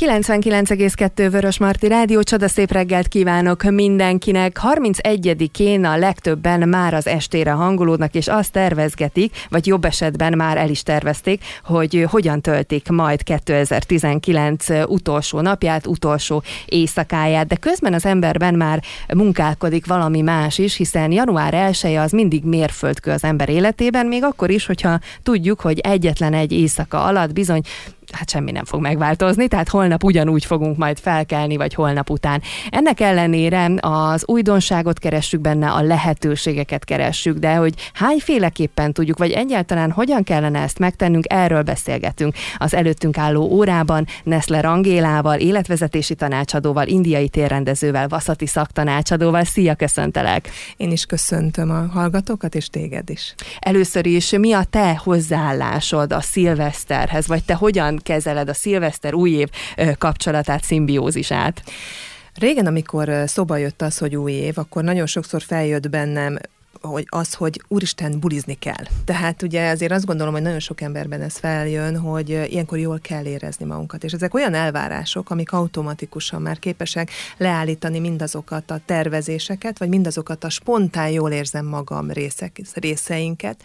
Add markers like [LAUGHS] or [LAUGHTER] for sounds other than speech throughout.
99,2 Vörös Marti Rádió, szép reggelt kívánok mindenkinek. 31-én a legtöbben már az estére hangolódnak, és azt tervezgetik, vagy jobb esetben már el is tervezték, hogy hogyan töltik majd 2019 utolsó napját, utolsó éjszakáját. De közben az emberben már munkálkodik valami más is, hiszen január 1 az mindig mérföldkő az ember életében, még akkor is, hogyha tudjuk, hogy egyetlen egy éjszaka alatt bizony hát semmi nem fog megváltozni, tehát holnap ugyanúgy fogunk majd felkelni, vagy holnap után. Ennek ellenére az újdonságot keressük benne, a lehetőségeket keressük, de hogy hányféleképpen tudjuk, vagy egyáltalán hogyan kellene ezt megtennünk, erről beszélgetünk. Az előttünk álló órában Neszler Angélával, életvezetési tanácsadóval, indiai térrendezővel, vaszati szaktanácsadóval. Szia, köszöntelek! Én is köszöntöm a hallgatókat, és téged is. Először is, mi a te hozzáállásod a szilveszterhez, vagy te hogyan kezeled a szilveszter új év kapcsolatát, szimbiózisát? Régen, amikor szoba jött az, hogy új év, akkor nagyon sokszor feljött bennem hogy az, hogy úristen, bulizni kell. Tehát ugye azért azt gondolom, hogy nagyon sok emberben ez feljön, hogy ilyenkor jól kell érezni magunkat. És ezek olyan elvárások, amik automatikusan már képesek leállítani mindazokat a tervezéseket, vagy mindazokat a spontán jól érzem magam részek, részeinket,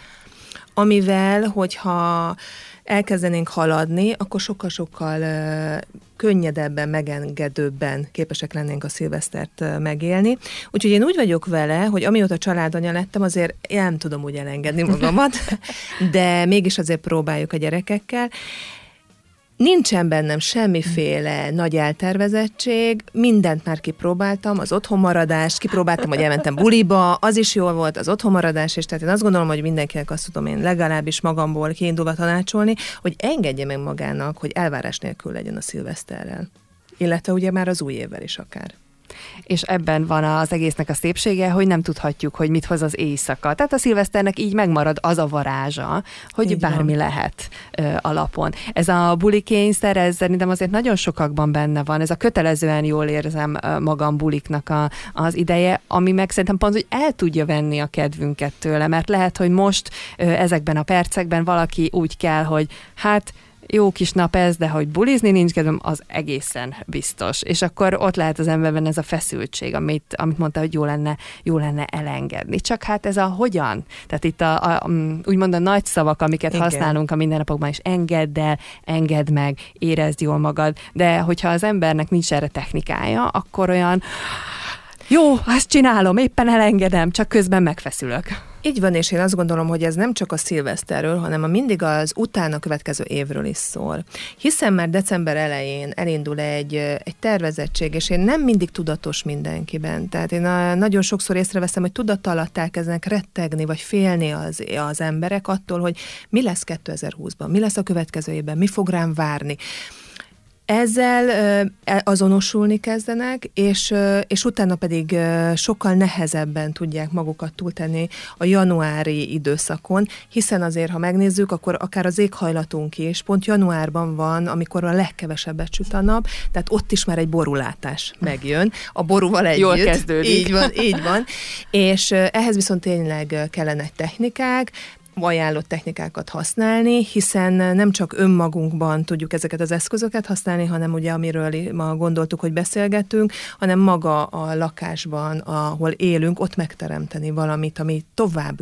amivel, hogyha elkezdenénk haladni, akkor sokkal-sokkal könnyedebben, megengedőbben képesek lennénk a szilvesztert megélni. Úgyhogy én úgy vagyok vele, hogy amióta családanya lettem, azért nem tudom úgy elengedni magamat, [LAUGHS] de mégis azért próbáljuk a gyerekekkel. Nincsen bennem semmiféle nagy eltervezettség, mindent már kipróbáltam, az otthonmaradást, kipróbáltam, hogy elmentem buliba, az is jól volt, az otthonmaradás, és tehát én azt gondolom, hogy mindenkinek azt tudom én legalábbis magamból kiindulva tanácsolni, hogy engedje meg magának, hogy elvárás nélkül legyen a szilveszterrel. Illetve ugye már az új évvel is akár és ebben van az egésznek a szépsége, hogy nem tudhatjuk, hogy mit hoz az éjszaka. Tehát a szilveszternek így megmarad az a varázsa, hogy így bármi van. lehet ö, alapon. Ez a buli kényszer, ez szerintem azért nagyon sokakban benne van, ez a kötelezően jól érzem magam buliknak a, az ideje, ami meg szerintem pont, hogy el tudja venni a kedvünket tőle, mert lehet, hogy most ö, ezekben a percekben valaki úgy kell, hogy hát jó kis nap ez, de hogy bulizni nincs kedvem, az egészen biztos. És akkor ott lehet az emberben ez a feszültség, amit, amit mondta, hogy jó lenne, jó lenne elengedni. Csak hát ez a hogyan? Tehát itt a, a, mm, úgymond a nagy szavak, amiket Igen. használunk a mindennapokban is, engedd el, engedd meg, érezd jól magad, de hogyha az embernek nincs erre technikája, akkor olyan jó, azt csinálom, éppen elengedem, csak közben megfeszülök. Így van, és én azt gondolom, hogy ez nem csak a szilveszterről, hanem a mindig az utána következő évről is szól. Hiszen már december elején elindul egy, egy tervezettség, és én nem mindig tudatos mindenkiben. Tehát én a, nagyon sokszor észreveszem, hogy tudat alatt elkezdenek rettegni, vagy félni az, az emberek attól, hogy mi lesz 2020-ban, mi lesz a következő évben, mi fog rám várni ezzel e, azonosulni kezdenek, és, és utána pedig sokkal nehezebben tudják magukat túltenni a januári időszakon, hiszen azért, ha megnézzük, akkor akár az éghajlatunk is pont januárban van, amikor a legkevesebbet süt a nap, tehát ott is már egy borulátás megjön, a borúval együtt. Jól kezdődik. Így van, így van. És ehhez viszont tényleg kellene technikák, ajánlott technikákat használni, hiszen nem csak önmagunkban tudjuk ezeket az eszközöket használni, hanem ugye amiről ma gondoltuk, hogy beszélgetünk, hanem maga a lakásban, ahol élünk, ott megteremteni valamit, ami tovább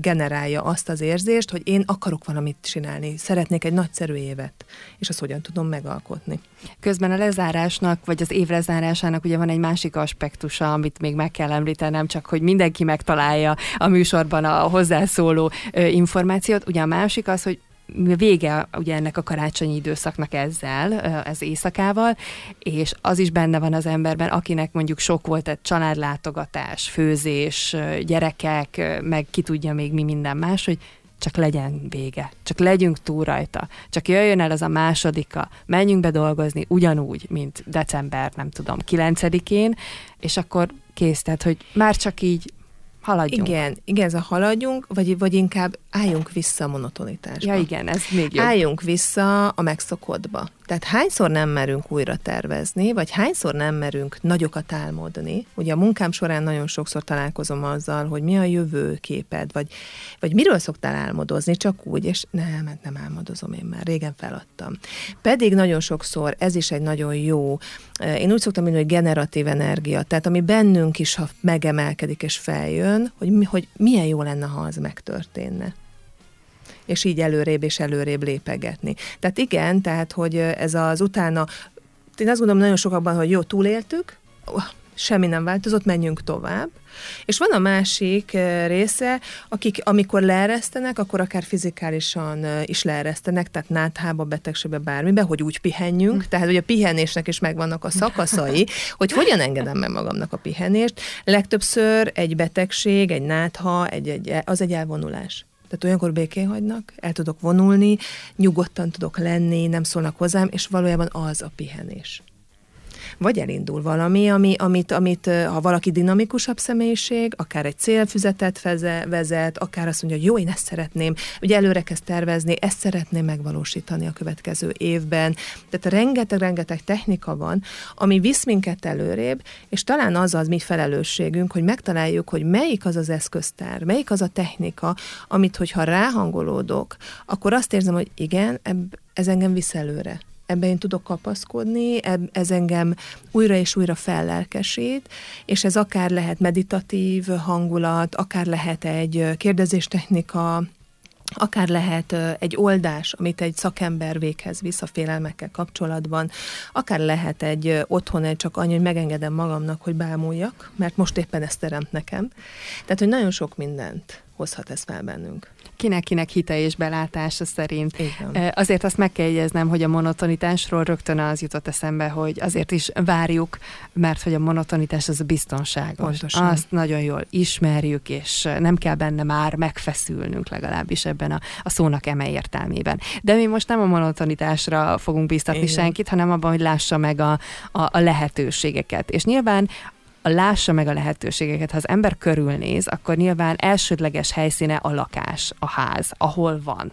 generálja azt az érzést, hogy én akarok valamit csinálni, szeretnék egy nagyszerű évet, és azt hogyan tudom megalkotni. Közben a lezárásnak, vagy az év lezárásának ugye van egy másik aspektusa, amit még meg kell említenem, csak hogy mindenki megtalálja a műsorban a hozzászóló információt. Ugye a másik az, hogy vége ugye ennek a karácsonyi időszaknak ezzel, ez éjszakával, és az is benne van az emberben, akinek mondjuk sok volt egy családlátogatás, főzés, gyerekek, meg ki tudja még mi minden más, hogy csak legyen vége, csak legyünk túl rajta, csak jöjjön el az a másodika, menjünk be dolgozni ugyanúgy, mint december, nem tudom, 9-én, és akkor kész, tehát, hogy már csak így haladjunk. Igen, igen, ez a haladjunk, vagy, vagy inkább álljunk vissza a monotonitásba. Ja igen, ez még jobb. Álljunk vissza a megszokottba. Tehát hányszor nem merünk újra tervezni, vagy hányszor nem merünk nagyokat álmodni. Ugye a munkám során nagyon sokszor találkozom azzal, hogy mi a jövőképed, vagy, vagy miről szoktál álmodozni, csak úgy, és nem, hát nem álmodozom én már, régen feladtam. Pedig nagyon sokszor ez is egy nagyon jó, eh, én úgy szoktam mondani, hogy generatív energia, tehát ami bennünk is, ha megemelkedik és feljön, hogy, hogy milyen jó lenne, ha az megtörténne és így előrébb és előrébb lépegetni. Tehát igen, tehát hogy ez az utána, én azt gondolom nagyon sokakban, hogy jó, túléltük, semmi nem változott, menjünk tovább. És van a másik része, akik amikor leeresztenek, akkor akár fizikálisan is leeresztenek, tehát náthába, betegségbe, bármibe, hogy úgy pihenjünk. Hm. Tehát, hogy a pihenésnek is megvannak a szakaszai, [LAUGHS] hogy hogyan engedem meg magamnak a pihenést. Legtöbbször egy betegség, egy nátha, egy, egy, az egy elvonulás. Tehát olyankor békén hagynak, el tudok vonulni, nyugodtan tudok lenni, nem szólnak hozzám, és valójában az a pihenés vagy elindul valami, ami, amit, amit ha valaki dinamikusabb személyiség, akár egy célfüzetet vezet, akár azt mondja, hogy jó, én ezt szeretném, ugye előre kezd tervezni, ezt szeretném megvalósítani a következő évben. Tehát rengeteg-rengeteg technika van, ami visz minket előrébb, és talán az az mi felelősségünk, hogy megtaláljuk, hogy melyik az az eszköztár, melyik az a technika, amit, hogyha ráhangolódok, akkor azt érzem, hogy igen, ez engem visz előre ebben én tudok kapaszkodni, ez engem újra és újra fellelkesít, és ez akár lehet meditatív hangulat, akár lehet egy kérdezéstechnika, akár lehet egy oldás, amit egy szakember véghez visz a félelmekkel kapcsolatban, akár lehet egy otthon egy csak annyi, hogy megengedem magamnak, hogy bámuljak, mert most éppen ezt teremt nekem. Tehát, hogy nagyon sok mindent hozhat ez fel bennünk kinek-kinek hite és belátása szerint. Igen. Azért azt meg kell jegyeznem, hogy a monotonitásról rögtön az jutott eszembe, hogy azért is várjuk, mert hogy a monotonitás az a biztonságos. Pontosan. Azt nagyon jól ismerjük, és nem kell benne már megfeszülnünk legalábbis ebben a, a szónak eme értelmében. De mi most nem a monotonitásra fogunk biztatni Igen. senkit, hanem abban, hogy lássa meg a, a, a lehetőségeket. És nyilván a lássa meg a lehetőségeket. Ha az ember körülnéz, akkor nyilván elsődleges helyszíne a lakás, a ház, ahol van.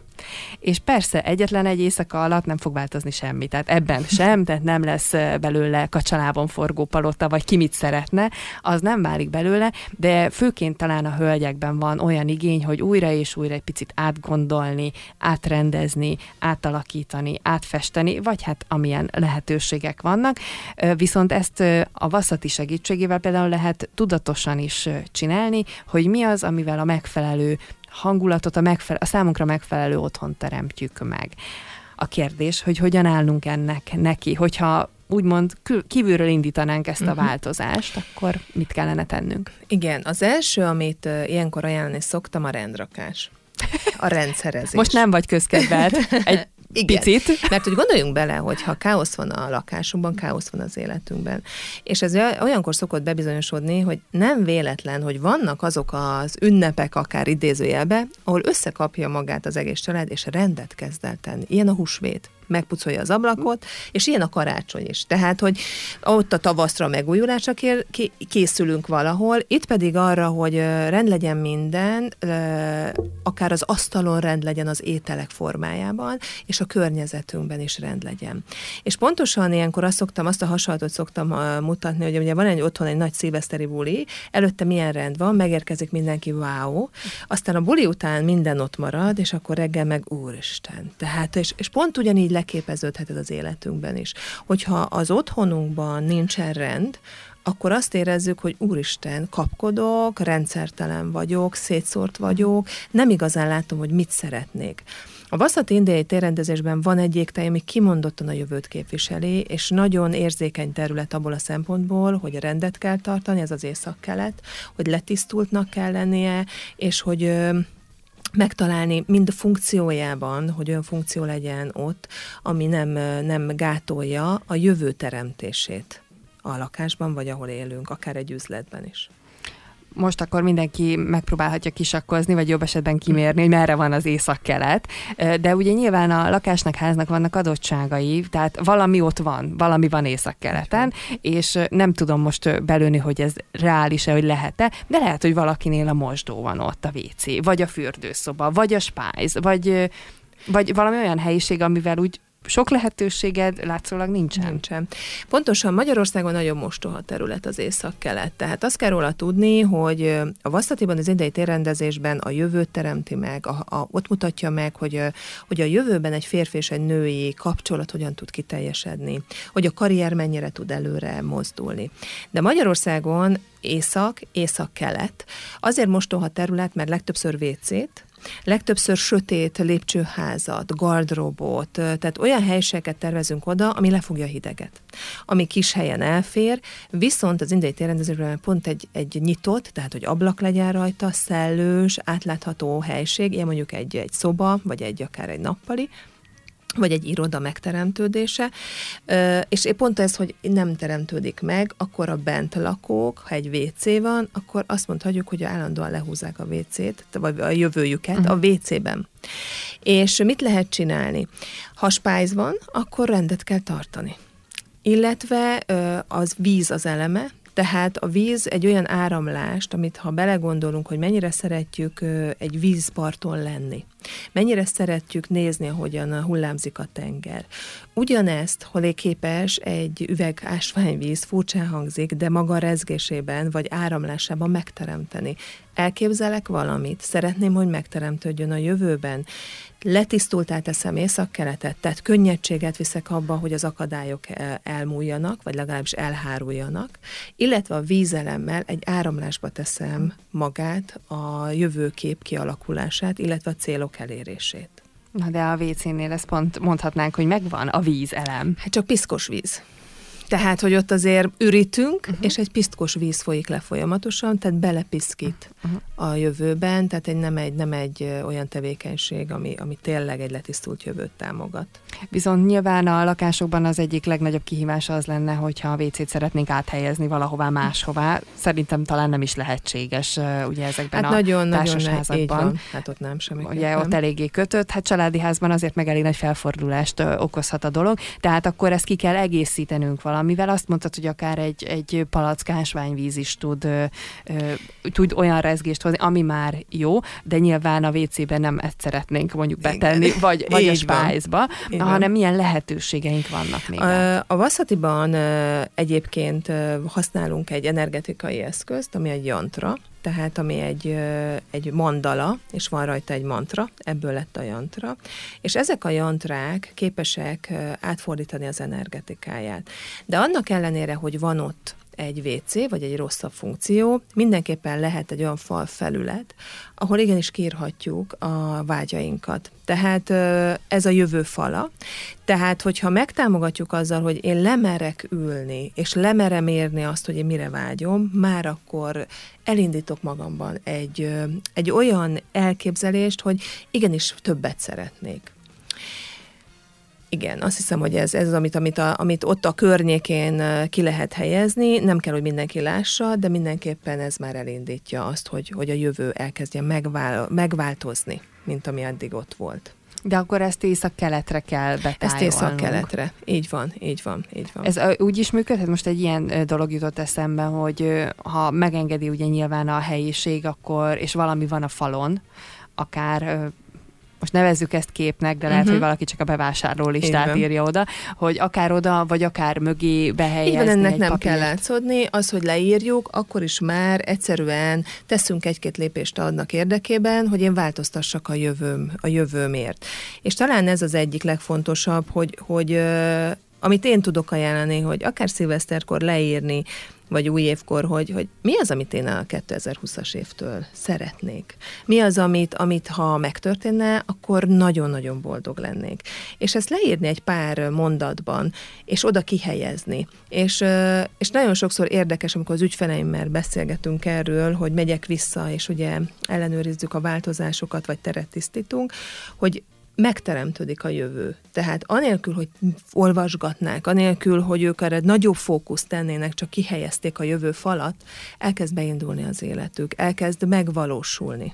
És persze egyetlen egy éjszaka alatt nem fog változni semmi, tehát ebben sem, tehát nem lesz belőle kacsalában forgó palota, vagy ki mit szeretne, az nem válik belőle, de főként talán a hölgyekben van olyan igény, hogy újra és újra egy picit átgondolni, átrendezni, átalakítani, átfesteni, vagy hát amilyen lehetőségek vannak. Viszont ezt a vasszati segítségével például lehet tudatosan is csinálni, hogy mi az, amivel a megfelelő hangulatot, a, megfe- a számunkra megfelelő otthon teremtjük meg. A kérdés, hogy hogyan állunk ennek neki, hogyha úgymond kívülről indítanánk ezt a uh-huh. változást, akkor mit kellene tennünk? Igen, az első, amit ilyenkor ajánlani szoktam, a rendrakás. A rendszerezés. Most nem vagy közkedvelt. [LAUGHS] Egy igen. Picit. Mert hogy gondoljunk bele, hogy ha káosz van a lakásunkban, káosz van az életünkben. És ez olyankor szokott bebizonyosodni, hogy nem véletlen, hogy vannak azok az ünnepek, akár idézőjelbe, ahol összekapja magát az egész család, és rendet kezd el tenni. Ilyen a húsvét megpucolja az ablakot, és ilyen a karácsony is. Tehát, hogy ott a tavaszra megújulásra készülünk valahol, itt pedig arra, hogy rend legyen minden, akár az asztalon rend legyen az ételek formájában, és a környezetünkben is rend legyen. És pontosan ilyenkor azt szoktam, azt a hasonlatot szoktam mutatni, hogy ugye van egy otthon egy nagy szilveszteri buli, előtte milyen rend van, megérkezik mindenki, wow, aztán a buli után minden ott marad, és akkor reggel meg úristen. Tehát, és, és pont ugyanígy leképeződhet ez az életünkben is. Hogyha az otthonunkban nincsen rend, akkor azt érezzük, hogy úristen, kapkodok, rendszertelen vagyok, szétszórt vagyok, nem igazán látom, hogy mit szeretnék. A Vasszat indiai térrendezésben van egy égtáj, ami kimondottan a jövőt képviseli, és nagyon érzékeny terület abból a szempontból, hogy rendet kell tartani, ez az észak-kelet, hogy letisztultnak kell lennie, és hogy megtalálni mind a funkciójában, hogy olyan funkció legyen ott, ami nem, nem gátolja a jövő teremtését a lakásban, vagy ahol élünk, akár egy üzletben is. Most akkor mindenki megpróbálhatja kisakkozni, vagy jobb esetben kimérni, hogy merre van az észak-kelet, de ugye nyilván a lakásnak, háznak vannak adottságai, tehát valami ott van, valami van észak-keleten, és nem tudom most belőni, hogy ez reális-e, hogy lehet-e, de lehet, hogy valakinél a mosdó van ott, a WC, vagy a fürdőszoba, vagy a spájz, vagy vagy valami olyan helyiség, amivel úgy sok lehetőséged látszólag nincsen. Nincsen. Pontosan Magyarországon nagyon mostoha terület az észak-kelet. Tehát azt kell róla tudni, hogy a Vasszatiban az idei térrendezésben a jövőt teremti meg, a, a, ott mutatja meg, hogy, hogy a jövőben egy férfi és egy női kapcsolat hogyan tud kiteljesedni, hogy a karrier mennyire tud előre mozdulni. De Magyarországon észak, észak-kelet. Azért mostoha terület, mert legtöbbször WC-t, Legtöbbször sötét lépcsőházat, gardrobot, tehát olyan helységeket tervezünk oda, ami lefogja a hideget. Ami kis helyen elfér, viszont az indiai térrendezésben pont egy, egy nyitott, tehát hogy ablak legyen rajta, szellős, átlátható helység, ilyen mondjuk egy, egy szoba, vagy egy akár egy nappali, vagy egy iroda megteremtődése, és pont ez, hogy nem teremtődik meg, akkor a bent lakók, ha egy WC van, akkor azt mondhatjuk, hogy állandóan lehúzzák a WC-t, vagy a jövőjüket uh-huh. a mhm. WC-ben. És mit lehet csinálni? Ha spájz van, akkor rendet kell tartani illetve az víz az eleme, tehát a víz egy olyan áramlást, amit ha belegondolunk, hogy mennyire szeretjük egy vízparton lenni, mennyire szeretjük nézni, ahogyan hullámzik a tenger. Ugyanezt, képes egy üveg ásványvíz, furcsán hangzik, de maga rezgésében vagy áramlásában megteremteni. Elképzelek valamit, szeretném, hogy megteremtődjön a jövőben letisztultá teszem észak-keletet, tehát könnyedséget viszek abba, hogy az akadályok elmúljanak, vagy legalábbis elháruljanak, illetve a vízelemmel egy áramlásba teszem magát, a jövőkép kialakulását, illetve a célok elérését. Na de a WC-nél ezt pont mondhatnánk, hogy megvan a vízelem. Hát csak piszkos víz. Tehát, hogy ott azért ürítünk, uh-huh. és egy piszkos víz folyik le folyamatosan, tehát belepiszkít uh-huh. a jövőben, tehát egy, nem, egy, nem egy olyan tevékenység, ami, ami tényleg egy letisztult jövőt támogat. Viszont nyilván a lakásokban az egyik legnagyobb kihívás az lenne, hogyha a WC-t szeretnénk áthelyezni valahová máshová. Szerintem talán nem is lehetséges ugye ezekben hát a nagyon, társasházakban. Nagyon. Hát ott nem semmi. Ugye nem. ott eléggé kötött, hát családi házban azért meg elég nagy felfordulást okozhat a dolog, tehát akkor ezt ki kell egészítenünk valami amivel azt mondtad, hogy akár egy, egy palack ásványvíz is tud, ö, ö, tud olyan rezgést hozni, ami már jó, de nyilván a WC-ben nem ezt szeretnénk mondjuk betenni, Igen. vagy, vagy a spájzba, hanem milyen lehetőségeink vannak még. A, a Vasszatiban egyébként használunk egy energetikai eszközt, ami egy jantra, tehát ami egy, egy mandala, és van rajta egy mantra, ebből lett a jantra, és ezek a jantrák képesek átfordítani az energetikáját. De annak ellenére, hogy van ott egy WC, vagy egy rosszabb funkció, mindenképpen lehet egy olyan fal felület, ahol igenis kírhatjuk a vágyainkat. Tehát ez a jövő fala. Tehát, hogyha megtámogatjuk azzal, hogy én lemerek ülni, és lemerem érni azt, hogy én mire vágyom, már akkor elindítok magamban egy, egy olyan elképzelést, hogy igenis többet szeretnék. Igen, azt hiszem, hogy ez, ez az, amit, amit, a, amit ott a környékén ki lehet helyezni. Nem kell, hogy mindenki lássa, de mindenképpen ez már elindítja azt, hogy, hogy a jövő elkezdje megvál, megváltozni, mint ami eddig ott volt. De akkor ezt észak-keletre kell betájolnunk. Ezt észak-keletre. Így van, így van, így van. Ez úgy is működhet? Most egy ilyen dolog jutott eszembe, hogy ha megengedi ugye nyilván a helyiség, akkor, és valami van a falon, akár most nevezzük ezt képnek, de lehet, uh-huh. hogy valaki csak a bevásárló listát írja oda, hogy akár oda, vagy akár mögé behelyezni van, ennek nem papírt. kell látszódni, az, hogy leírjuk, akkor is már egyszerűen teszünk egy-két lépést adnak érdekében, hogy én változtassak a jövőm, a jövőmért. És talán ez az egyik legfontosabb, hogy, hogy amit én tudok ajánlani, hogy akár szilveszterkor leírni, vagy új évkor, hogy, hogy mi az, amit én a 2020-as évtől szeretnék. Mi az, amit, amit ha megtörténne, akkor nagyon-nagyon boldog lennék. És ezt leírni egy pár mondatban, és oda kihelyezni. És, és nagyon sokszor érdekes, amikor az ügyfeleimmel beszélgetünk erről, hogy megyek vissza, és ugye ellenőrizzük a változásokat, vagy teret tisztítunk, hogy megteremtődik a jövő. Tehát anélkül, hogy olvasgatnák, anélkül, hogy ők erre nagyobb fókuszt tennének, csak kihelyezték a jövő falat, elkezd beindulni az életük, elkezd megvalósulni.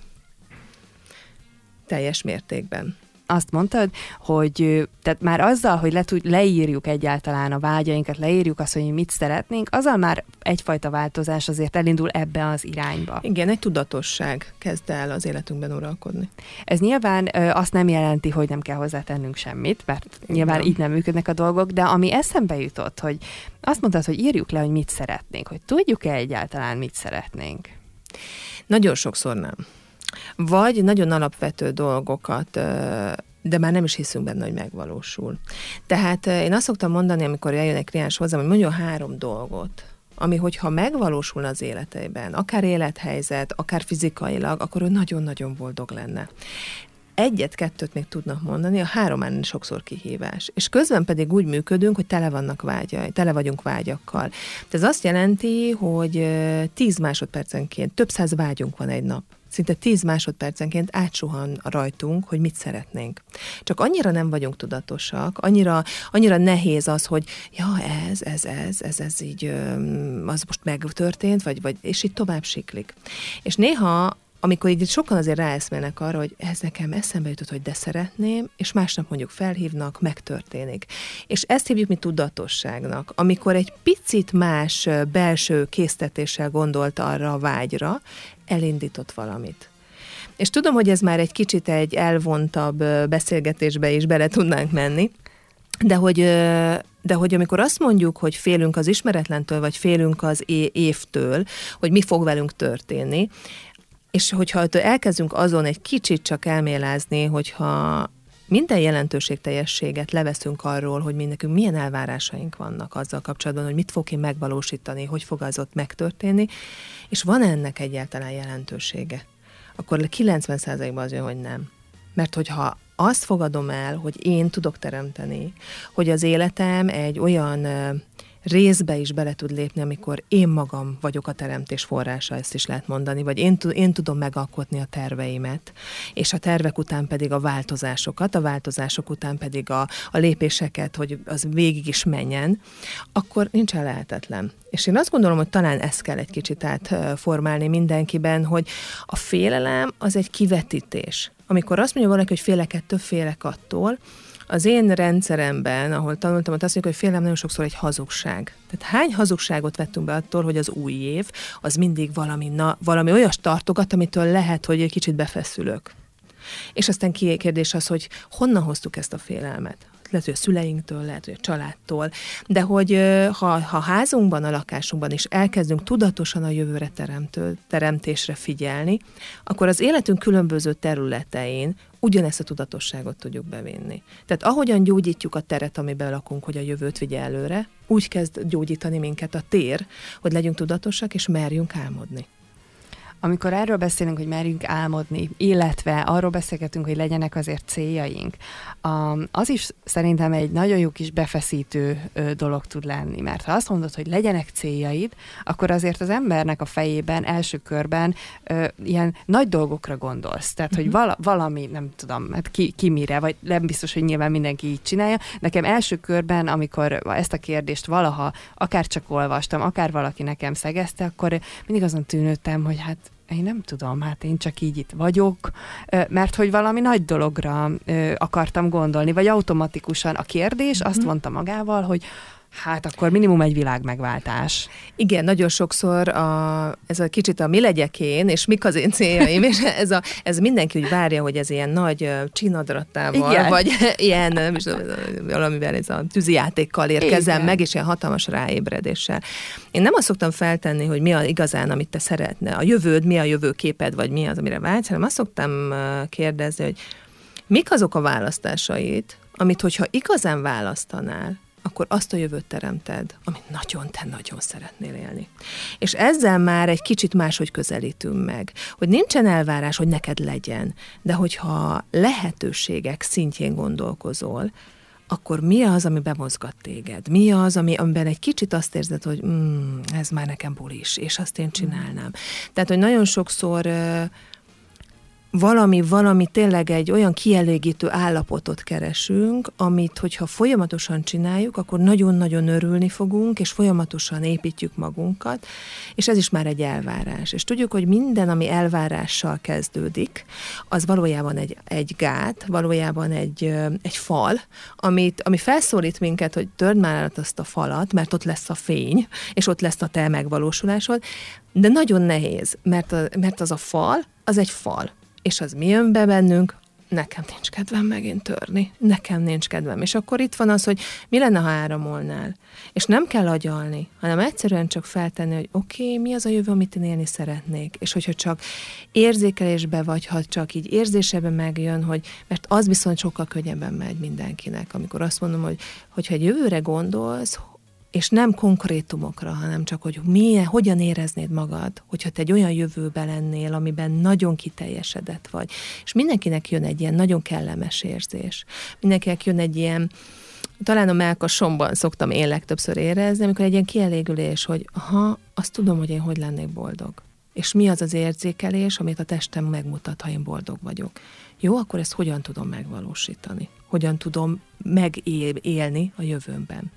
Teljes mértékben azt mondtad, hogy tehát már azzal, hogy le tud, leírjuk egyáltalán a vágyainkat, leírjuk azt, hogy mit szeretnénk, azzal már egyfajta változás azért elindul ebbe az irányba. Igen, egy tudatosság kezd el az életünkben uralkodni. Ez nyilván ö, azt nem jelenti, hogy nem kell hozzátennünk semmit, mert Igen. nyilván így nem működnek a dolgok, de ami eszembe jutott, hogy azt mondtad, hogy írjuk le, hogy mit szeretnénk, hogy tudjuk-e egyáltalán, mit szeretnénk? Nagyon sokszor nem vagy nagyon alapvető dolgokat de már nem is hiszünk benne, hogy megvalósul. Tehát én azt szoktam mondani, amikor eljön egy kliens hozzám, hogy mondjon három dolgot, ami hogyha megvalósul az életeiben, akár élethelyzet, akár fizikailag, akkor ő nagyon-nagyon boldog lenne egyet-kettőt még tudnak mondani, a három már sokszor kihívás. És közben pedig úgy működünk, hogy tele vannak vágyai, tele vagyunk vágyakkal. Ez azt jelenti, hogy 10 másodpercenként több száz vágyunk van egy nap szinte 10 másodpercenként átsuhan rajtunk, hogy mit szeretnénk. Csak annyira nem vagyunk tudatosak, annyira, annyira nehéz az, hogy ja, ez, ez, ez, ez, ez így, az most megtörtént, vagy, vagy, és így tovább siklik. És néha amikor így sokan azért ráeszmélnek arra, hogy ez nekem eszembe jutott, hogy de szeretném, és másnap mondjuk felhívnak, megtörténik. És ezt hívjuk mi tudatosságnak, amikor egy picit más belső késztetéssel gondolt arra a vágyra, elindított valamit. És tudom, hogy ez már egy kicsit egy elvontabb beszélgetésbe is bele tudnánk menni, de hogy, de hogy amikor azt mondjuk, hogy félünk az ismeretlentől, vagy félünk az évtől, hogy mi fog velünk történni, és hogyha elkezdünk azon egy kicsit csak elmélázni, hogyha minden jelentőségteljességet leveszünk arról, hogy mi nekünk milyen elvárásaink vannak azzal kapcsolatban, hogy mit fog én megvalósítani, hogy fog az ott megtörténni, és van ennek egyáltalán jelentősége, akkor 90%-ban az jön, hogy nem. Mert hogyha azt fogadom el, hogy én tudok teremteni, hogy az életem egy olyan részbe is bele tud lépni, amikor én magam vagyok a teremtés forrása, ezt is lehet mondani, vagy én, én tudom megalkotni a terveimet, és a tervek után pedig a változásokat, a változások után pedig a, a lépéseket, hogy az végig is menjen, akkor nincsen lehetetlen. És én azt gondolom, hogy talán ezt kell egy kicsit átformálni mindenkiben, hogy a félelem az egy kivetítés. Amikor azt mondja valaki, hogy félek ettől, félek attól, az én rendszeremben, ahol tanultam, azt mondjuk, hogy félelem nagyon sokszor egy hazugság. Tehát hány hazugságot vettünk be attól, hogy az új év, az mindig valami, na, valami olyas tartogat, amitől lehet, hogy egy kicsit befeszülök. És aztán kérdés az, hogy honnan hoztuk ezt a félelmet? Lehet, hogy a szüleinktől, lehet, hogy a családtól, de hogy ha, ha házunkban, a lakásunkban is elkezdünk tudatosan a jövőre teremtő, teremtésre figyelni, akkor az életünk különböző területein ugyanezt a tudatosságot tudjuk bevinni. Tehát ahogyan gyógyítjuk a teret, amiben lakunk, hogy a jövőt vigye előre, úgy kezd gyógyítani minket a tér, hogy legyünk tudatosak és merjünk álmodni. Amikor erről beszélünk, hogy merjünk álmodni, illetve arról beszélgetünk, hogy legyenek azért céljaink, az is szerintem egy nagyon jó kis befeszítő dolog tud lenni, mert ha azt mondod, hogy legyenek céljaid, akkor azért az embernek a fejében első körben ilyen nagy dolgokra gondolsz. Tehát, hogy mhm. vala, valami, nem tudom, hát ki, ki mire, vagy nem biztos, hogy nyilván mindenki így csinálja. Nekem első körben, amikor ezt a kérdést valaha akár csak olvastam, akár valaki nekem szegezte, akkor mindig azon tűnődtem, hogy hát én nem tudom, hát én csak így itt vagyok, mert hogy valami nagy dologra akartam gondolni, vagy automatikusan a kérdés azt mhm. mondta magával, hogy Hát akkor minimum egy világ megváltás. Igen, nagyon sokszor a, ez a kicsit a mi legyek én, és mik az én céljaim, és ez, a, ez mindenki úgy várja, hogy ez ilyen nagy csinadrattával, Igen. vagy [LAUGHS] ilyen, is, valamivel ez a tűzijátékkal érkezem Igen. meg, és ilyen hatalmas ráébredéssel. Én nem azt szoktam feltenni, hogy mi a igazán, amit te szeretne, a jövőd, mi a jövőképed, vagy mi az, amire vágysz, hanem azt szoktam kérdezni, hogy mik azok a választásaid, amit, hogyha igazán választanál, akkor azt a jövőt teremted, amit nagyon, te nagyon szeretnél élni. És ezzel már egy kicsit máshogy közelítünk meg, hogy nincsen elvárás, hogy neked legyen, de hogyha lehetőségek szintjén gondolkozol, akkor mi az, ami bemozgat téged? Mi az, ami, amiben egy kicsit azt érzed, hogy mm, ez már nekem bulis, és azt én csinálnám. Tehát, hogy nagyon sokszor valami, valami tényleg egy olyan kielégítő állapotot keresünk, amit, hogyha folyamatosan csináljuk, akkor nagyon-nagyon örülni fogunk, és folyamatosan építjük magunkat, és ez is már egy elvárás. És tudjuk, hogy minden, ami elvárással kezdődik, az valójában egy, egy gát, valójában egy, egy fal, amit, ami felszólít minket, hogy törd már át azt a falat, mert ott lesz a fény, és ott lesz a te megvalósulásod, de nagyon nehéz, mert, a, mert az a fal, az egy fal és az mi jön be bennünk? Nekem nincs kedvem megint törni. Nekem nincs kedvem. És akkor itt van az, hogy mi lenne, ha áramolnál. És nem kell agyalni, hanem egyszerűen csak feltenni, hogy oké, okay, mi az a jövő, amit én élni szeretnék. És hogyha csak érzékelésbe vagy, ha csak így érzésebe megjön, hogy, mert az viszont sokkal könnyebben megy mindenkinek, amikor azt mondom, hogy hogyha egy jövőre gondolsz, és nem konkrétumokra, hanem csak, hogy milyen, hogyan éreznéd magad, hogyha te egy olyan jövőben lennél, amiben nagyon kiteljesedett vagy. És mindenkinek jön egy ilyen nagyon kellemes érzés. Mindenkinek jön egy ilyen, talán a melkasomban szoktam én legtöbbször érezni, amikor egy ilyen kielégülés, hogy aha, azt tudom, hogy én hogy lennék boldog. És mi az az érzékelés, amit a testem megmutat, ha én boldog vagyok. Jó, akkor ezt hogyan tudom megvalósítani? Hogyan tudom megélni a jövőmben?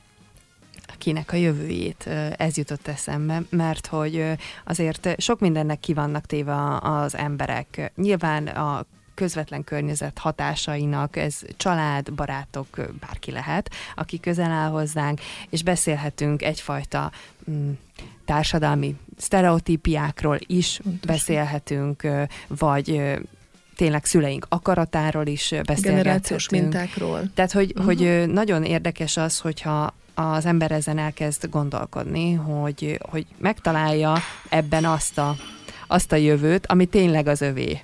Kinek a jövőjét, ez jutott eszembe, mert hogy azért sok mindennek ki vannak téve az emberek. Nyilván a közvetlen környezet hatásainak, ez család, barátok, bárki lehet, aki közel áll hozzánk, és beszélhetünk egyfajta mm, társadalmi sztereotípiákról is beszélhetünk, vagy tényleg szüleink akaratáról is beszélgethetünk. Generációs mintákról. Tehát, hogy, uh-huh. hogy nagyon érdekes az, hogyha az ember ezen elkezd gondolkodni, hogy, hogy megtalálja ebben azt a, azt a jövőt, ami tényleg az övé.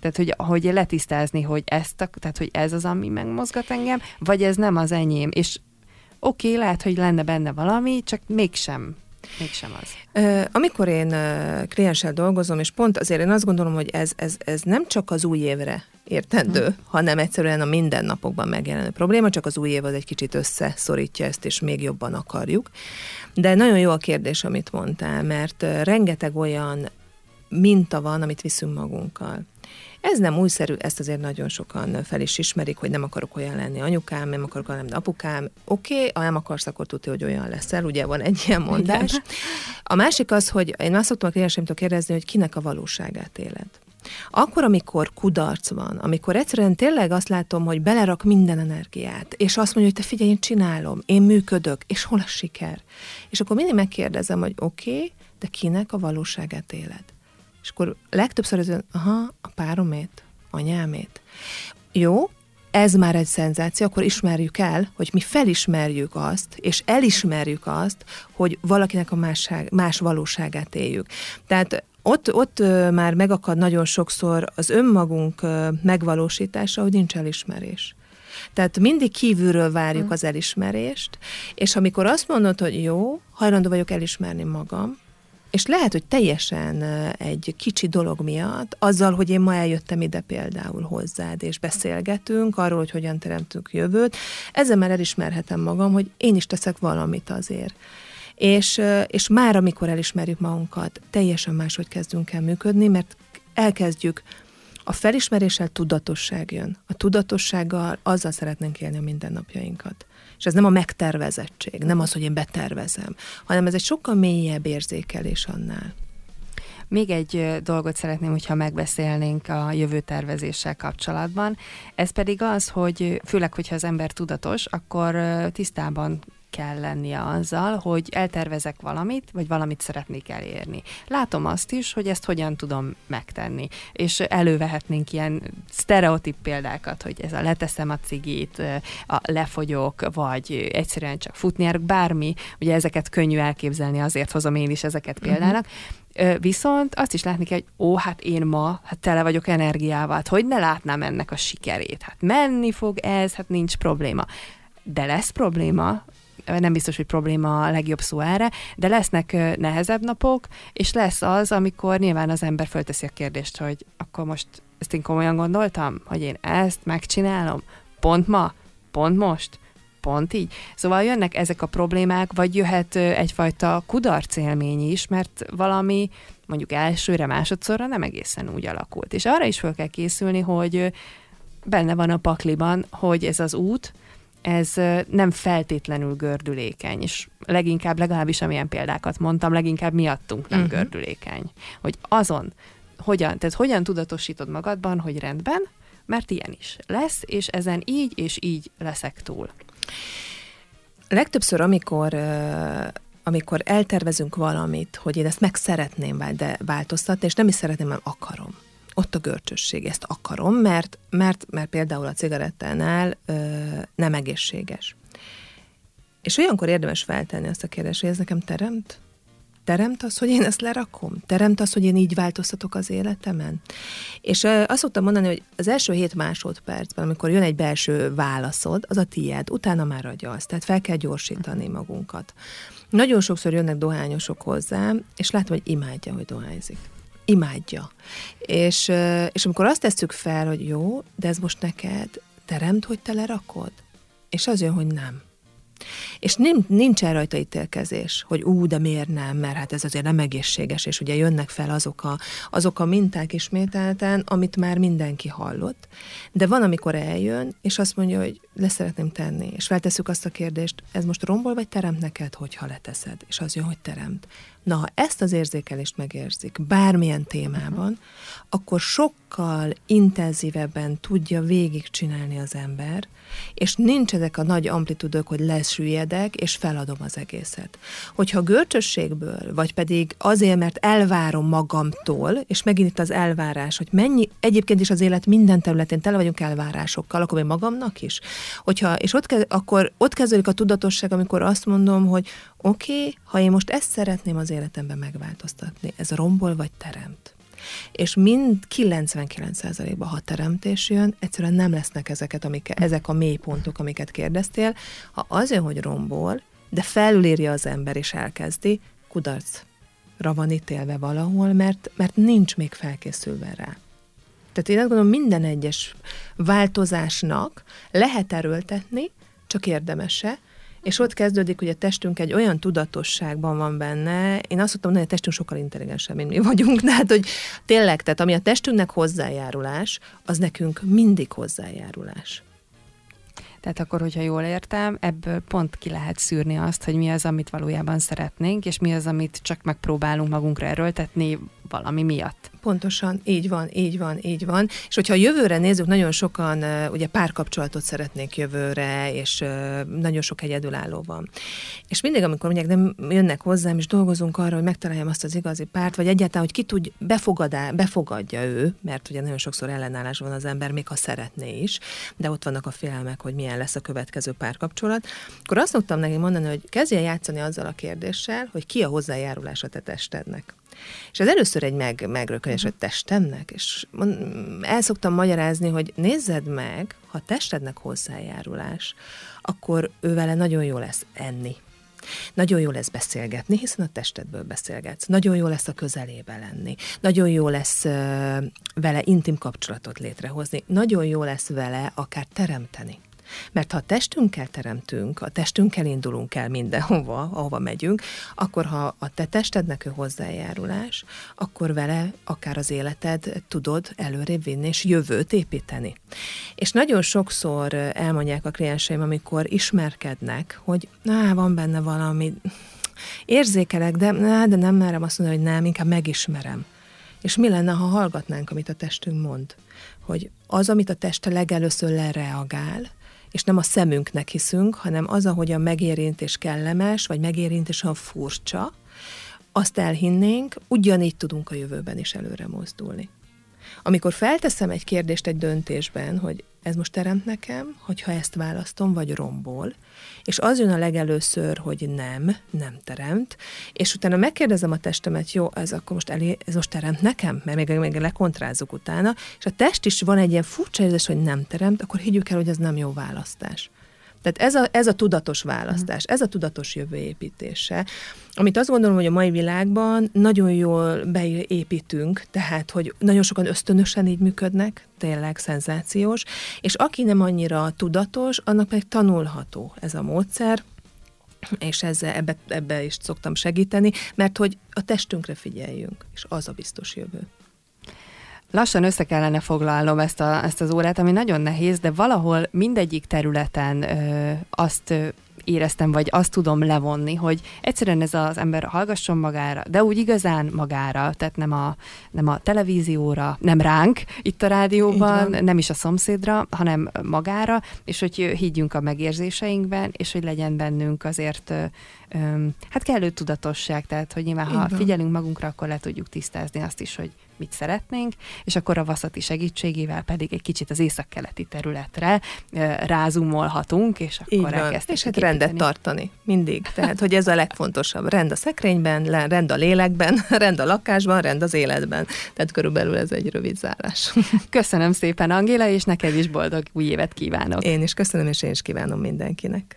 Tehát, hogy, hogy letisztázni, hogy, ezt a, tehát, hogy ez az, ami megmozgat engem, vagy ez nem az enyém. És oké, okay, lehet, hogy lenne benne valami, csak mégsem Mégsem az. Amikor én klienssel dolgozom, és pont azért én azt gondolom, hogy ez, ez, ez nem csak az új évre értendő, hmm. hanem egyszerűen a mindennapokban megjelenő probléma, csak az új év az egy kicsit összeszorítja ezt, és még jobban akarjuk. De nagyon jó a kérdés, amit mondtál, mert rengeteg olyan minta van, amit viszünk magunkkal. Ez nem újszerű, ezt azért nagyon sokan fel is ismerik, hogy nem akarok olyan lenni anyukám, nem akarok olyan lenni apukám. Oké, okay, ha nem akarsz, akkor tudja, hogy olyan leszel, ugye van egy ilyen mondás. Igen. A másik az, hogy én azt szoktam a klienseimtől kérdezni, hogy kinek a valóságát éled. Akkor, amikor kudarc van, amikor egyszerűen tényleg azt látom, hogy belerak minden energiát, és azt mondja, hogy te figyelj, én csinálom, én működök, és hol a siker? És akkor mindig megkérdezem, hogy oké, okay, de kinek a valóságát éled? És akkor legtöbbször az, aha, a páromét, anyámét. Jó, ez már egy szenzáció, akkor ismerjük el, hogy mi felismerjük azt, és elismerjük azt, hogy valakinek a másság, más valóságát éljük. Tehát ott, ott már megakad nagyon sokszor az önmagunk megvalósítása, hogy nincs elismerés. Tehát mindig kívülről várjuk hm. az elismerést, és amikor azt mondod, hogy jó, hajlandó vagyok elismerni magam, és lehet, hogy teljesen egy kicsi dolog miatt, azzal, hogy én ma eljöttem ide például hozzád, és beszélgetünk arról, hogy hogyan teremtünk jövőt, ezzel már elismerhetem magam, hogy én is teszek valamit azért. És, és már amikor elismerjük magunkat, teljesen máshogy kezdünk el működni, mert elkezdjük a felismeréssel tudatosság jön. A tudatossággal azzal szeretnénk élni a mindennapjainkat. És ez nem a megtervezettség, nem az, hogy én betervezem, hanem ez egy sokkal mélyebb érzékelés annál. Még egy dolgot szeretném, hogyha megbeszélnénk a jövőtervezéssel kapcsolatban. Ez pedig az, hogy főleg, hogyha az ember tudatos, akkor tisztában kell lennie azzal, hogy eltervezek valamit, vagy valamit szeretnék elérni. Látom azt is, hogy ezt hogyan tudom megtenni, és elővehetnénk ilyen sztereotíp példákat, hogy ez a leteszem a cigit, a lefogyok, vagy egyszerűen csak futni járok, bármi, ugye ezeket könnyű elképzelni, azért hozom én is ezeket mhm. példának, uh-huh. Viszont azt is látni kell, hogy ó, hát én ma hát tele vagyok energiával, hát hogy ne látnám ennek a sikerét? Hát menni fog ez, hát nincs probléma. De lesz probléma, nem biztos, hogy probléma a legjobb szó erre, de lesznek nehezebb napok, és lesz az, amikor nyilván az ember fölteszi a kérdést, hogy akkor most ezt én komolyan gondoltam, hogy én ezt megcsinálom, pont ma, pont most, pont így. Szóval jönnek ezek a problémák, vagy jöhet egyfajta kudarc élmény is, mert valami mondjuk elsőre, másodszorra nem egészen úgy alakult. És arra is fel kell készülni, hogy benne van a pakliban, hogy ez az út, ez nem feltétlenül gördülékeny, és leginkább, legalábbis amilyen példákat mondtam, leginkább miattunk nem uh-huh. gördülékeny. Hogy azon, hogyan, tehát hogyan tudatosítod magadban, hogy rendben, mert ilyen is lesz, és ezen így és így leszek túl. Legtöbbször, amikor amikor eltervezünk valamit, hogy én ezt meg szeretném változtatni, és nem is szeretném, hanem akarom. Ott a görcsösség, ezt akarom, mert, mert, mert például a cigarettánál ö, nem egészséges. És olyankor érdemes feltenni azt a kérdést, hogy ez nekem teremt? Teremt az, hogy én ezt lerakom? Teremt az, hogy én így változtatok az életemen? És azt szoktam mondani, hogy az első hét másodpercben, amikor jön egy belső válaszod, az a tiéd, utána már agyalsz, tehát fel kell gyorsítani magunkat. Nagyon sokszor jönnek dohányosok hozzám, és látom, hogy imádja, hogy dohányzik. Imádja. És, és amikor azt tesszük fel, hogy jó, de ez most neked teremt, hogy te lerakod? És az jön, hogy nem. És nincs, nincsen rajta ítélkezés, hogy ú, de miért nem, mert hát ez azért nem egészséges, és ugye jönnek fel azok a, azok a minták ismételten, amit már mindenki hallott. De van, amikor eljön, és azt mondja, hogy le szeretném tenni, és feltesszük azt a kérdést, ez most rombol vagy teremt neked, hogyha leteszed? És az jön, hogy teremt. Na, ha ezt az érzékelést megérzik bármilyen témában, akkor sokkal intenzívebben tudja végigcsinálni az ember, és nincs ezek a nagy amplitudok, hogy lesüljedek, és feladom az egészet. Hogyha görcsösségből, vagy pedig azért, mert elvárom magamtól, és megint itt az elvárás, hogy mennyi, egyébként is az élet minden területén tele vagyunk elvárásokkal, akkor én magamnak is. Hogyha, és ott, akkor ott kezdődik a tudatosság, amikor azt mondom, hogy oké, okay, ha én most ezt szeretném az életemben megváltoztatni, ez rombol vagy teremt és mind 99%-ban, ha teremtés jön, egyszerűen nem lesznek ezeket, amik, ezek a mélypontok, amiket kérdeztél. Ha azért, hogy rombol, de felülírja az ember és elkezdi, kudarcra van ítélve valahol, mert, mert nincs még felkészülve rá. Tehát én azt gondolom, minden egyes változásnak lehet erőltetni, csak érdemese, és ott kezdődik, hogy a testünk egy olyan tudatosságban van benne, én azt mondtam, hogy a testünk sokkal intelligensebb, mint mi vagyunk, [LAUGHS] tehát, hogy tényleg, tehát ami a testünknek hozzájárulás, az nekünk mindig hozzájárulás. Tehát akkor, hogyha jól értem, ebből pont ki lehet szűrni azt, hogy mi az, amit valójában szeretnénk, és mi az, amit csak megpróbálunk magunkra erőltetni valami miatt. Pontosan, így van, így van, így van. És hogyha a jövőre nézzük, nagyon sokan ugye párkapcsolatot szeretnék jövőre, és nagyon sok egyedülálló van. És mindig, amikor mondják, nem jönnek hozzám, és dolgozunk arra, hogy megtaláljam azt az igazi párt, vagy egyáltalán, hogy ki tud, befogadá, befogadja ő, mert ugye nagyon sokszor ellenállás van az ember, még ha szeretné is, de ott vannak a félelmek, hogy milyen lesz a következő párkapcsolat, akkor azt szoktam neki mondani, hogy kezdje játszani azzal a kérdéssel, hogy ki a hozzájárulás a te testednek. És ez először egy meg, megrökönés, hogy testemnek, és el szoktam magyarázni, hogy nézzed meg, ha testednek hozzájárulás, akkor ő vele nagyon jó lesz enni. Nagyon jó lesz beszélgetni, hiszen a testedből beszélgetsz. Nagyon jó lesz a közelébe lenni. Nagyon jó lesz vele intim kapcsolatot létrehozni. Nagyon jó lesz vele akár teremteni. Mert ha a testünkkel teremtünk, a testünkkel indulunk el mindenhova, ahova megyünk, akkor ha a te testednek ő hozzájárulás, akkor vele akár az életed tudod előrébb vinni és jövőt építeni. És nagyon sokszor elmondják a klienseim, amikor ismerkednek, hogy na, van benne valami, érzékelek, de, na, de nem merem azt mondani, hogy nem, inkább megismerem. És mi lenne, ha hallgatnánk, amit a testünk mond? Hogy az, amit a teste legelőször lereagál, és nem a szemünknek hiszünk, hanem az, ahogy a megérintés kellemes, vagy megérintés a furcsa, azt elhinnénk, ugyanígy tudunk a jövőben is előre mozdulni. Amikor felteszem egy kérdést egy döntésben, hogy ez most teremt nekem, hogyha ezt választom, vagy rombol, és az jön a legelőször, hogy nem, nem teremt, és utána megkérdezem a testemet, jó, ez akkor most elé, ez most teremt nekem, mert még, még lekontrázzuk utána, és a test is van egy ilyen furcsa érzés, hogy nem teremt, akkor higgyük el, hogy ez nem jó választás. Tehát ez a, ez a tudatos választás, ez a tudatos jövőépítése, amit azt gondolom, hogy a mai világban nagyon jól beépítünk, tehát, hogy nagyon sokan ösztönösen így működnek, tényleg szenzációs, és aki nem annyira tudatos, annak meg tanulható ez a módszer, és ezzel ebbe, ebbe is szoktam segíteni, mert hogy a testünkre figyeljünk, és az a biztos jövő. Lassan össze kellene foglalnom ezt, a, ezt az órát, ami nagyon nehéz, de valahol mindegyik területen ö, azt ö, éreztem, vagy azt tudom levonni, hogy egyszerűen ez az ember hallgasson magára, de úgy igazán magára, tehát nem a, nem a televízióra, nem ránk itt a rádióban, nem is a szomszédra, hanem magára, és hogy higgyünk a megérzéseinkben, és hogy legyen bennünk azért hát kellő tudatosság, tehát hogy nyilván ha figyelünk magunkra, akkor le tudjuk tisztázni azt is, hogy mit szeretnénk, és akkor a vaszati segítségével pedig egy kicsit az északkeleti területre rázumolhatunk, és akkor elkezdjük És hát rendet tartani, mindig. Tehát, hogy ez a legfontosabb. Rend a szekrényben, rend a lélekben, [LAUGHS] rend a lakásban, rend az életben. Tehát körülbelül ez egy rövid zárás. [LAUGHS] Köszönöm szépen, Angéla, és neked is boldog új évet kívánok. Én is köszönöm, és én is kívánom mindenkinek.